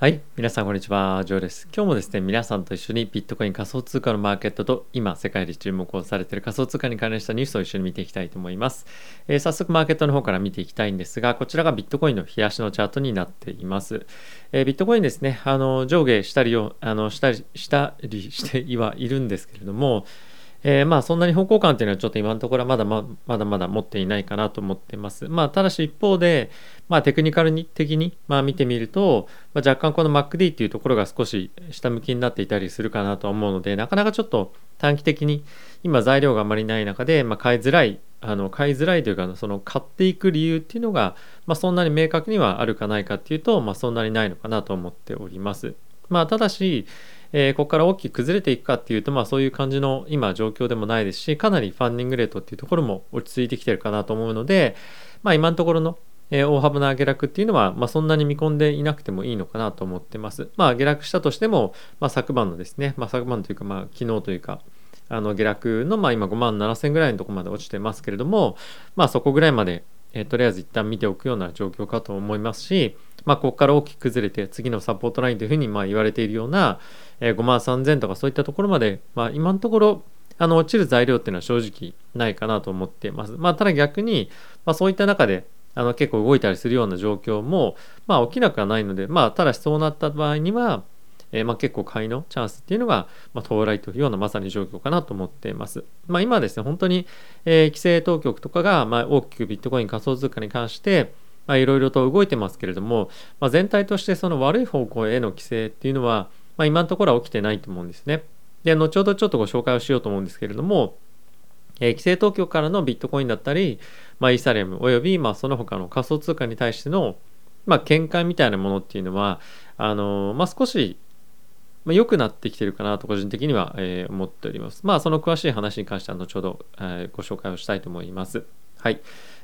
はい。皆さん、こんにちは。ジョーです。今日もですね、皆さんと一緒にビットコイン仮想通貨のマーケットと今、世界で注目をされている仮想通貨に関連したニュースを一緒に見ていきたいと思います。えー、早速、マーケットの方から見ていきたいんですが、こちらがビットコインの冷やしのチャートになっています。えー、ビットコインですね、あの上下したりを、あのしたりしたりしてはいるんですけれども、えー、まあそんなに方向感っていうのはちょっと今のところはまだままだまだ持っていないかなと思ってます。まあただし一方で、まあテクニカルに的にまあ見てみると、まあ、若干この MacD っていうところが少し下向きになっていたりするかなと思うので、なかなかちょっと短期的に今材料があまりない中で、まあ、買いづらい、あの買いづらいというか、その買っていく理由っていうのが、まあそんなに明確にはあるかないかっていうと、まあそんなにないのかなと思っております。まあただし、えー、ここから大きく崩れていくかっていうと、まあそういう感じの今状況でもないですし、かなりファンディングレートっていうところも落ち着いてきてるかなと思うので、まあ今のところのえ大幅な下落っていうのは、まあ、そんなに見込んでいなくてもいいのかなと思ってます。まあ、下落したとしても、まあ、昨晩のですね、まあ、昨晩というか、まあ、昨日というか、あの下落の、まあ、今5万7000ぐらいのところまで落ちてますけれども、まあ、そこぐらいまで、えー、とりあえず一旦見ておくような状況かと思いますし、まあ、ここから大きく崩れて次のサポートラインというふうにま言われているような、えー、5万3000とかそういったところまで、まあ、今のところあの落ちる材料っていうのは正直ないかなと思ってます。まあ、ただ逆に、まあ、そういった中であの結構動いたりするような状況も、まあ、起きなくはないので、まあ、ただしそうなった場合には、えー、まあ結構買いのチャンスっていうのが、まあ、到来というようなまさに状況かなと思っています。まあ、今ですね、本当に、えー、規制当局とかが、ま、大きくビットコイン仮想通貨に関して、いろいろと動いてますけれども、まあ、全体としてその悪い方向への規制っていうのは、まあ、今のところは起きてないと思うんですね。で、後ほどちょっとご紹介をしようと思うんですけれども、えー、規制当局からのビットコインだったり、まあ、イーサリアムおよびまあその他の仮想通貨に対しての、まあ、見解みたいなものっていうのはあの、まあ、少しまあ、良くなってきてるかなと個人的には、えー、思っております。まあその詳しい話に関しては後ほど、えー、ご紹介をしたいと思います。はい。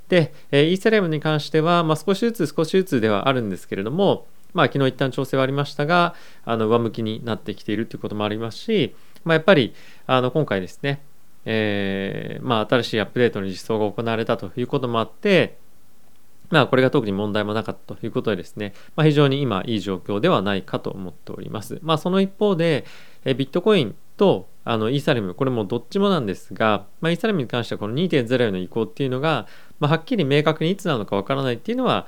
で、えー、イーサリアムに関しては、まあ、少しずつ少しずつではあるんですけれども、まあ、昨日一旦調整はありましたが、あの上向きになってきているということもありますし、まあ、やっぱりあの今回ですね、えー、まあ、新しいアップデートの実装が行われたということもあって、まあ、これが特に問題もなかったということでですね、まあ、非常に今いい状況ではないかと思っております。まあ、その一方で、えビットコインとあのイーサリム、これもどっちもなんですが、まあ、イーサリムに関してはこの2.0への移行っていうのが、まあ、はっきり明確にいつなのかわからないっていうのは、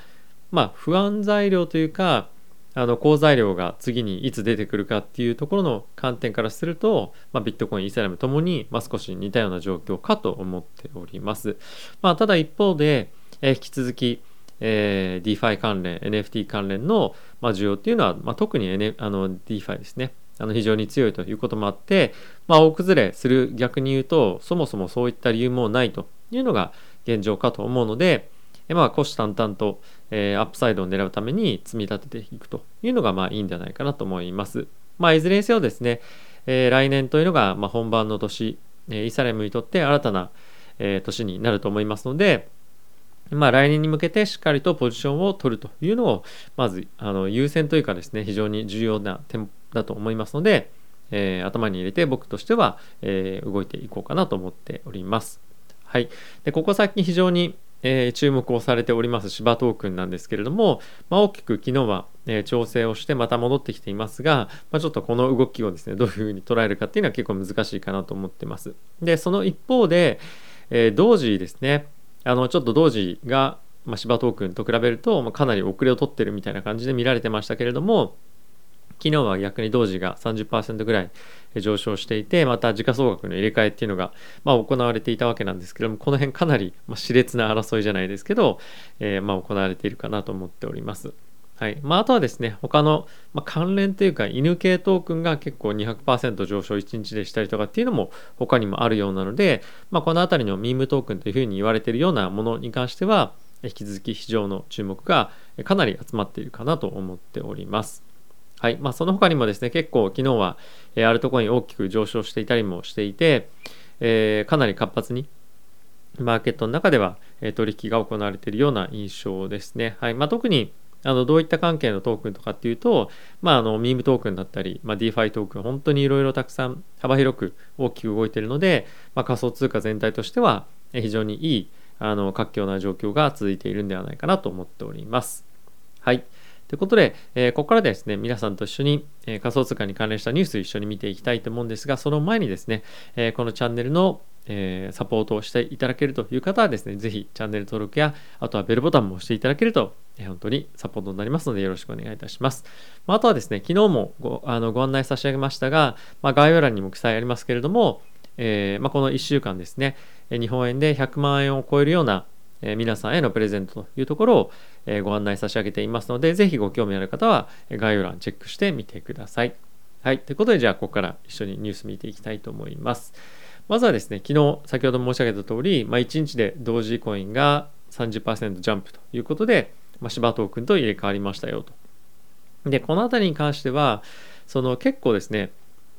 まあ、不安材料というか、あの好材料が次にいつ出てくるかっていうところの観点からすると、まあ、ビットコイン、イーサリアムともに、まあ、少し似たような状況かと思っております。まあ、ただ一方で、え、引き続き、えー、DeFi 関連、NFT 関連の、まあ、需要っていうのは、まあ、特に、N、あの DeFi ですね。あの非常に強いということもあって、まあ、大崩れする逆に言うと、そもそもそういった理由もないというのが現状かと思うので、えまあ、虎視眈々と、えー、アップサイドを狙うために積み立てていくというのがまあいいんじゃないかなと思います。まあ、いずれにせよですね、えー、来年というのがまあ本番の年、えー、イサレムにとって新たな、えー、年になると思いますので、まあ、来年に向けてしっかりとポジションを取るというのを、まずあの優先というかですね、非常に重要な点だと思いますので、えー、頭に入れて僕としては、えー、動いていこうかなと思っております。はい。で、ここ最近非常にえー、注目をされております芝トークンなんですけれども、まあ、大きく昨日は、え、調整をしてまた戻ってきていますが、まあ、ちょっとこの動きをですねどういうふうに捉えるかっていうのは結構難しいかなと思ってます。でその一方で、え、同時ですねあのちょっと同時が、まあ、芝トークンと比べると、まあ、かなり遅れを取ってるみたいな感じで見られてましたけれども昨日は逆に同時が30%ぐらい上昇していて、また時価総額の入れ替えっていうのが、まあ、行われていたわけなんですけども、この辺かなりま熾烈な争いじゃないですけど、えー、まあ行われているかなと思っております。はい。まあ、あとはですね、他の、まあ、関連というか、犬系トークンが結構200%上昇1日でしたりとかっていうのも他にもあるようなので、まあ、このあたりのミームトークンというふうに言われているようなものに関しては、引き続き市場の注目がかなり集まっているかなと思っております。はいまあ、その他にもですね結構昨日は、えー、アルトコイン大きく上昇していたりもしていて、えー、かなり活発にマーケットの中では、え、取引が行われているような印象ですね。はいまあ、特にあのどういった関係のトークンとかっていうと、まあ、あのミームトークンだったり、まあ、DeFi トークン本当にいろいろたくさん幅広く大きく動いているので、まあ、仮想通貨全体としては非常にいいあの活況な状況が続いているんではないかなと思っております。はい。ということで、えー、ここからですね、皆さんと一緒に、えー、仮想通貨に関連したニュース一緒に見ていきたいと思うんですが、その前にですね、えー、このチャンネルのえ、サポートをしていただけるという方はですね、ぜひチャンネル登録や、あとはベルボタンも押していただけると、本当にサポートになりますのでよろしくお願いいたします。まあ、とはですね、昨日もごあのご案内差し上げましたが、まあ、概要欄にも記載ありますけれども、えー、まあ、この1週間ですね、日本円で100万円を超えるような、え皆さんへのプレゼントというところを、えご案内差し上げていますので、ぜひご興味ある方は概要欄チェックしてみてください。はい。ということで、じゃあ、ここから一緒にニュース見ていきたいと思います。まずはですね、昨日、先ほど申し上げた通り、まあ、1日で同時コインが30%ジャンプということで、まあ、芝トークンと入れ替わりましたよと。で、この辺りに関しては、その結構ですね、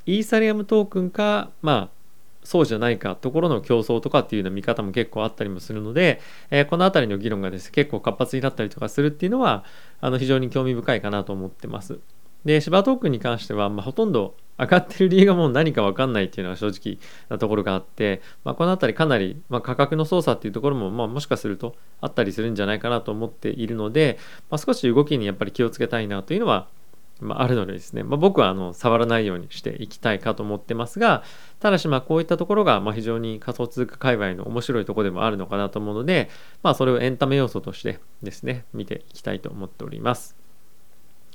イーサリアムトークンか、まあ、そうじゃないかところの競争とかっていうような見方も結構あったりもするので、えー、この辺りの議論がですね結構活発になったりとかするっていうのはあの非常に興味深いかなと思ってます。で芝トークンに関しては、まあ、ほとんど上がってる理由がもう何か分かんないっていうのは正直なところがあって、まあ、この辺りかなり、まあ、価格の操作っていうところも、まあ、もしかするとあったりするんじゃないかなと思っているので、まあ、少し動きにやっぱり気をつけたいなというのは、まあ、あるのでですね、まあ、僕はあの触らないようにしていきたいかと思ってますがただしまあこういったところがま非常に仮想通貨界隈の面白いところでもあるのかなと思うので、まあ、それをエンタメ要素としてですね見ていきたいと思っております。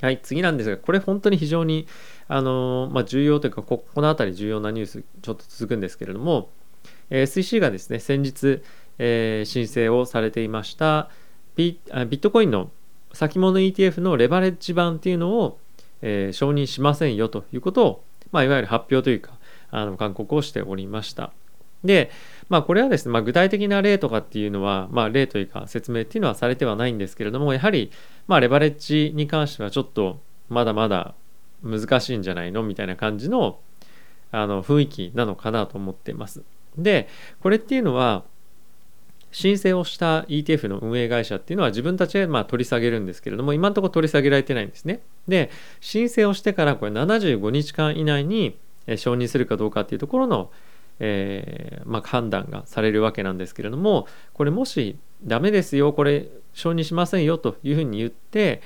はい、次なんですが、これ本当に非常に、あのまあ、重要というかこ、この辺り重要なニュース、ちょっと続くんですけれども、えー、SEC がですね、先日、えー、申請をされていましたビビットコインの先物 ETF のレバレッジ版っていうのを、え、承認しませんよということを、まあ、いわゆる発表というか、あの勧告をしておりました。で、まあ、これはですね、まあ、具体的な例とかっていうのは、まあ、例というか説明っていうのはされてはないんですけれども、やはり、まあ、レバレッジに関してはちょっとまだまだ難しいんじゃないのみたいな感じのあの雰囲気なのかなと思っています。で、これっていうのは、申請をした ETF の運営会社っていうのは自分たちでま取り下げるんですけれども、今のところ取り下げられてないんですね。で、申請をしてからこれ75日間以内に承認するかどうかっていうところのえー、まあ、判断がされるわけなんですけれどもこれもしダメですよこれ承認しませんよというふうに言って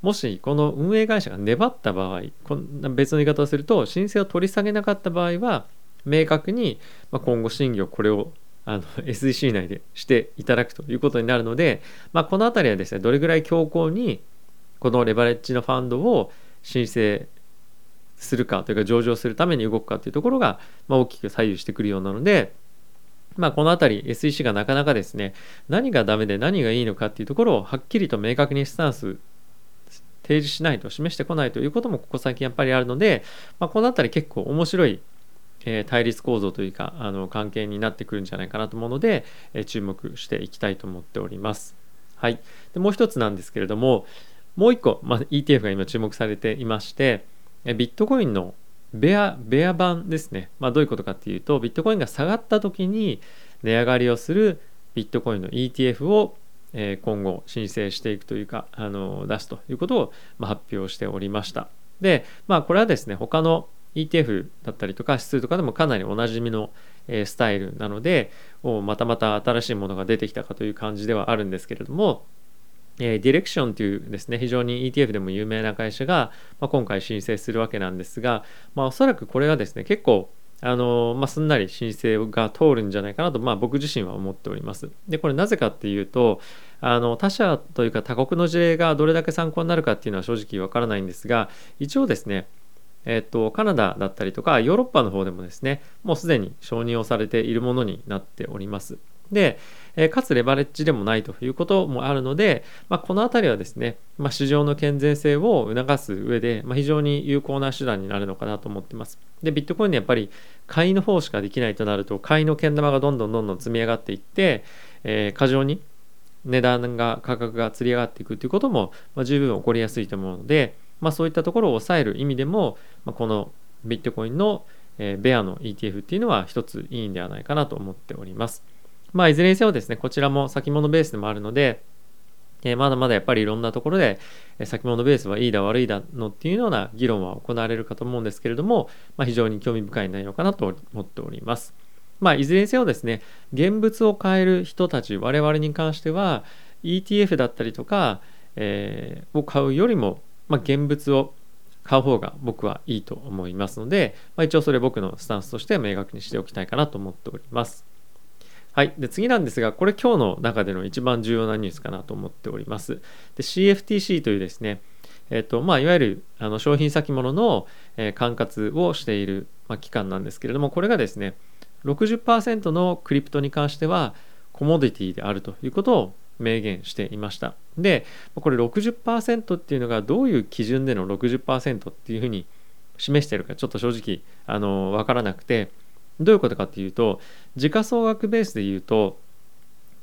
もしこの運営会社が粘った場合こんな別の言い方をすると申請を取り下げなかった場合は明確に今後審議をこれをあの SEC 内でしていただくということになるので、まあ、この辺りはですねどれぐらい強硬にこのレバレッジのファンドを申請するかというか上場するために動くかというところが、まあ、大きく左右してくるようなので、まあ、この辺り SEC がなかなかですね何がダメで何がいいのかっていうところをはっきりと明確にスタンス提示しないと示してこないということもここ最近やっぱりあるので、まあ、この辺り結構面白いえ対立構造というかあの関係になってくるんじゃないかなと思うので、え注目していきたいと思っております。はい、でもう一つなんですけれどももう一個、まあ、ETF が今注目されていましてビットコインのベアベア版ですね、まあ、どういうことかっていうとビットコインが下がった時に値上がりをするビットコインの ETF を今後申請していくというかあの出すということを発表しておりました。でまあこれはですね他の ETF だったりとか指数とかでもかなりおなじみのスタイルなのでまたまた新しいものが出てきたかという感じではあるんですけれどもえー、ディレクションというですね非常に ETF でも有名な会社が、まあ、今回申請するわけなんですが、まあ、おそらくこれがですね結構あのまあ、すんなり申請が通るんじゃないかなと、まあ、僕自身は思っております。でこれなぜかっていうとあの他社というか他国の事例がどれだけ参考になるかっていうのは正直わからないんですが一応ですねえっと、カナダだったりとかヨーロッパの方でもですねもうすでに承認をされているものになっております。で、えかつレバレッジでもないということもあるので、まあ、この辺りはですね、まあ、市場の健全性を促す上で、まあ、非常に有効な手段になるのかなと思ってます。で、ビットコインでやっぱり買いの方しかできないとなると、買いの剣玉がどんどんどんどん積み上がっていって、えー、過剰に値段が価格がつり上がっていくということも、ま、十分起こりやすいと思うので、ま、そういったところを抑える意味でも、ま、このビットコインの、え、ベアの ETF っていうのは一ついいんではないかなと思っております。まあ、いずれにせよですね、こちらも先物ベースでもあるので、えまだまだやっぱりいろんなところで、え先物ベースはいいだ悪いだのっていうような議論は行われるかと思うんですけれども、まあ、非常に興味深い内容かなと思っております。まあ、いずれにせよですね、現物を買える人たち、我々に関しては、ETF だったりとか、えー、を買うよりも、まあ、現物を買う方が僕はいいと思いますので、まあ、一応それ僕のスタンスとして明確にしておきたいかなと思っております。はい。で、次なんですが、これ今日の中での一番重要なニュースかなと思っております。で、CFTC というですね、えっ、と、まあ、いわゆるあの商品先物の、えー、管轄をしている、まあ、機関なんですけれども、これがですね、60%のクリプトに関してはコモディティであるということを明言していました。で、これ60%っていうのがどういう基準での60%っていうふうに示してるかちょっと正直あの分からなくてどういうことかっていうと時価総額ベースで言うと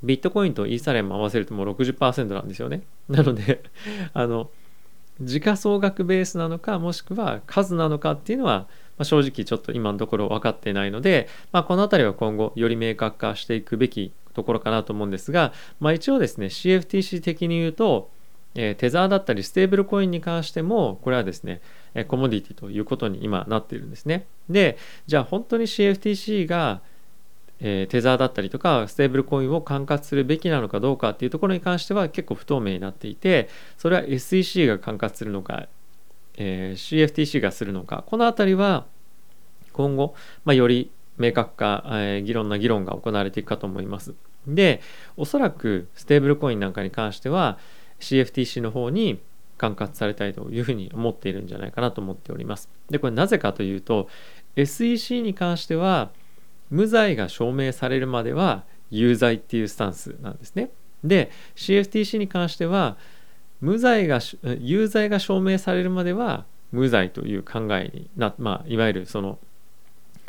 ビットコインとイーサリアム合わせるともう60%なんですよね。なので あの時価総額ベースなのかもしくは数なのかっていうのは、まあ、正直ちょっと今のところ分かってないので、まあ、この辺りは今後より明確化していくべきところかなと思うんですが、まあ、一応ですね CFTC 的に言うと、え、テザーだったりステーブルコインに関してもこれはですねコモディティということに今なっているんですねでじゃあ本当に CFTC がえ、テザーだったりとかステーブルコインを管轄するべきなのかどうかっていうところに関しては結構不透明になっていてそれは SEC が管轄するのか、え、CFTC がするのかこの辺りは今後、まあ、より明確化、え、議論な議論が行われていくかと思います。で、おそらくステーブルコインなんかに関しては CFTC の方に管轄されたいというふうに思っているんじゃないかなと思っております。で、これなぜかというと SEC に関しては無罪が証明されるまでは有罪っていうスタンスなんですね。で、CFTC に関しては無罪が有罪が証明されるまでは無罪という考えにな、まあ、いわゆるその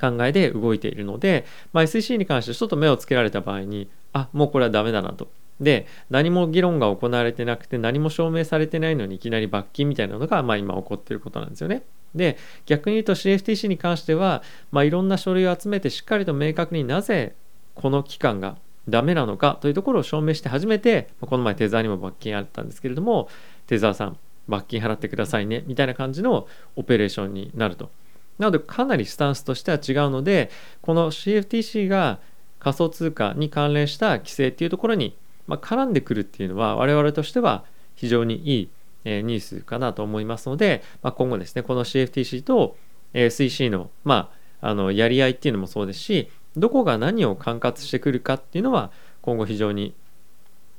考えで動いているので、まあ、SEC に関してちょっと目をつけられた場合にあもうこれはダメだなと。で何も議論が行われてなくて何も証明されてないのにいきなり罰金みたいなのが、まあ、今起こってることなんですよね。で逆に言うと CFTC に関しては、まあ、いろんな書類を集めてしっかりと明確になぜこの期間がダメなのかというところを証明して初めてこの前テザーにも罰金あったんですけれどもテザーさん罰金払ってくださいねみたいな感じのオペレーションになると。なのでかなりスタンスとしては違うのでこの CFTC が仮想通貨に関連した規制っていうところに、まあ、絡んでくるっていうのは我々としては非常にいい、え、ニュースかなと思いますので、まあ、今後ですねこの CFTC と SEC の,、まあ、あのやり合いっていうのもそうですしどこが何を管轄してくるかっていうのは今後非常に、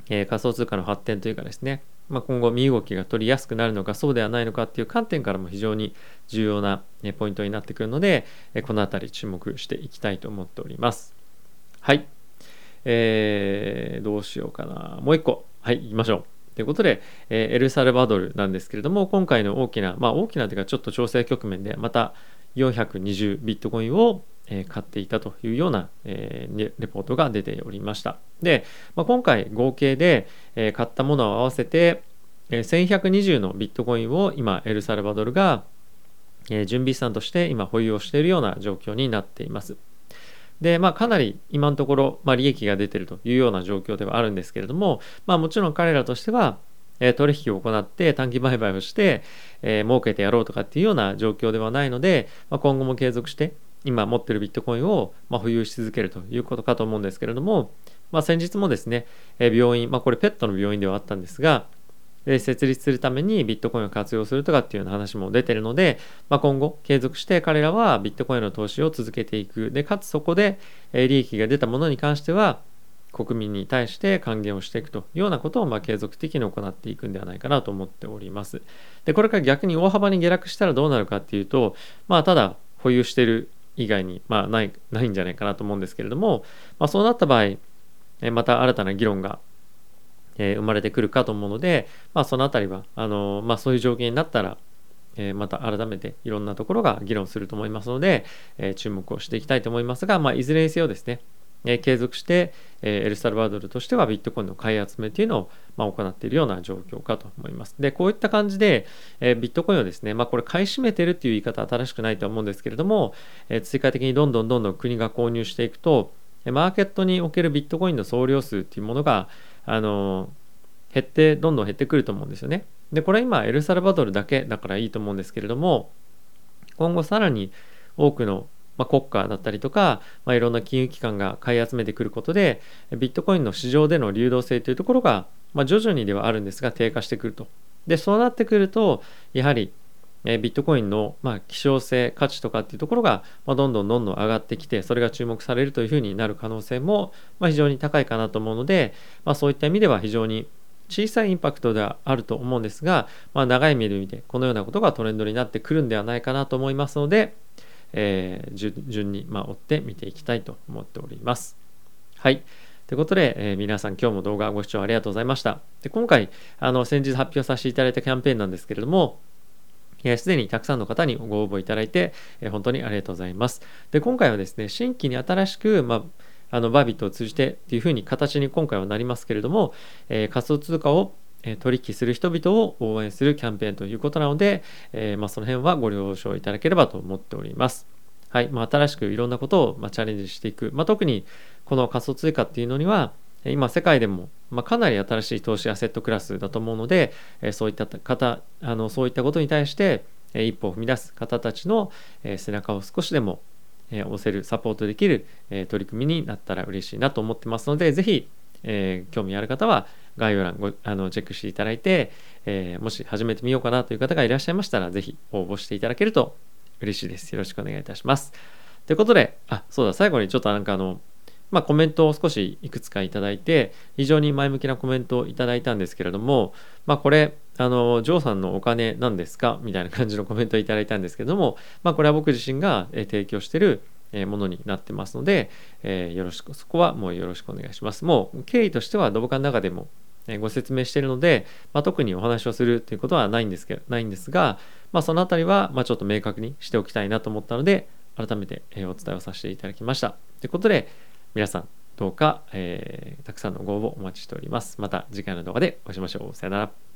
え、仮想通貨の発展というかですねまあ、今後身動きが取りやすくなるのかそうではないのかっていう観点からも非常に重要なポイントになってくるのでこの辺り注目していきたいと思っております。はい。えー、どうしようかな。もう一個。はい、行きましょう。ということで、えー、エルサルバドルなんですけれども、今回の大きな、まあ大きなというかちょっと調整局面でまた420ビットコインをえ買っていたというような、えレポートが出ておりました。で、まあ、今回合計で、え買ったものを合わせて、え1120のビットコインを今エルサルバドルが、え準備資産として今保有をしているような状況になっています。で、まあ、かなり今のところ、まあ、利益が出てるというような状況ではあるんですけれども、まあ、もちろん彼らとしては、え取引を行って短期売買をして、えー、儲けてやろうとかっていうような状況ではないので、まあ、今後も継続して今持ってるビットコインを、ま保有し続けるということかと思うんですけれども、まあ、先日もですね、え病院、まあ、これペットの病院ではあったんですが、で設立するためにビットコインを活用するとかっていうような話も出てるので、まあ、今後継続して彼らはビットコインの投資を続けていく。で、かつそこで、利益が出たものに関しては、国民に対して還元をしていくというようなことをま継続的に行っていくんではないかなと思っております。で、これから逆に大幅に下落したらどうなるかっていうと、まあ、ただ保有してる以外に、まあ、ないないんじゃないかなと思うんですけれども、まあ、そうなった場合、また新たな議論が、えー、生まれてくるかと思うので、まあ、そのあたりはあのまあ、そういう条件になったら、えー、また改めていろんなところが議論すると思いますので、え、注目をしていきたいと思いますが、まあ、いずれにせよですね、え継続して、えエルサルバドルとしてはビットコインの買い集めというのを、ま行っているような状況かと思います。で、こういった感じで、えビットコインをですね、まあ、これ買い占めてるっていう言い方は正しくないと思うんですけれども、え追加的にどんどんどんどん国が購入していくと、マーケットにおけるビットコインの総量数っていうものが、あの減って、どんどん減ってくると思うんですよね。で、これ今、エルサルバドルだけだからいいと思うんですけれども、今後さらに多くのまあ、国家だったりとか、まあ、いろんな金融機関が買い集めてくることでビットコインの市場での流動性というところがまあ、徐々にではあるんですが低下してくると。でそうなってくるとやはりえビットコインの、まあ、希少性価値とかっていうところが、まあ、どんどんどんどん上がってきてそれが注目されるというふうになる可能性も、まあ、非常に高いかなと思うので、まあ、そういった意味では非常に小さいインパクトではあると思うんですが、まあ、長い目で見てこのようなことがトレンドになってくるんではないかなと思いますので、えー、順に、ま、追って見ていきたいと思っております。はい。ということで、えー、皆さん今日も動画ご視聴ありがとうございました。で今回あの先日発表させていただいたキャンペーンなんですけれども、すでにたくさんの方にご応募いただいて、え、本当にありがとうございます。で今回はですね、新規に新しく、まああのバービットを通じてっていうふうに形に今回はなりますけれども、えー、仮想通貨を取引する人々を応援するキャンペーンということなので、えー、まあ、その辺はご了承いただければと思っております。はい。まあ、新しくいろんなことを、まチャレンジしていく。まあ、特にこの仮想通貨っていうのには、今世界でも、まあ、かなり新しい投資アセットクラスだと思うので、えそういった方あのそういったことに対して、え一歩を踏み出す方たちの、え背中を少しでもえ押せる、サポートできる、え取り組みになったら嬉しいなと思ってますので、ぜひ、え興味ある方は概要欄ごあのチェックしていただいて、えもし始めてみようかなという方がいらっしゃいましたら、ぜひ応募していただけると嬉しいです。よろしくお願いいたします。ということで、あ、そうだ、最後にちょっとなんかあの、まあ、コメントを少しいくつかいただいて、非常に前向きなコメントをいただいたんですけれども、まあ、これ、あの、ジョーさんのお金なんですか？みたいな感じのコメントをいただいたんですけども、まあ、これは僕自身が提供しているものになってますので、えー、よろしく、そこはもうよろしくお願いします。もう経緯としてはドボカの中でもご説明しているので、まあ、特にお話をするということはないんですけど、ないんですが、まあ、そのあたりは、まあ、ちょっと明確にしておきたいなと思ったので、改めてお伝えをさせていただきました。ということで、皆さん、どうか、えー、たくさんのご応募お待ちしております。また次回の動画でお会いしましょう。さよなら。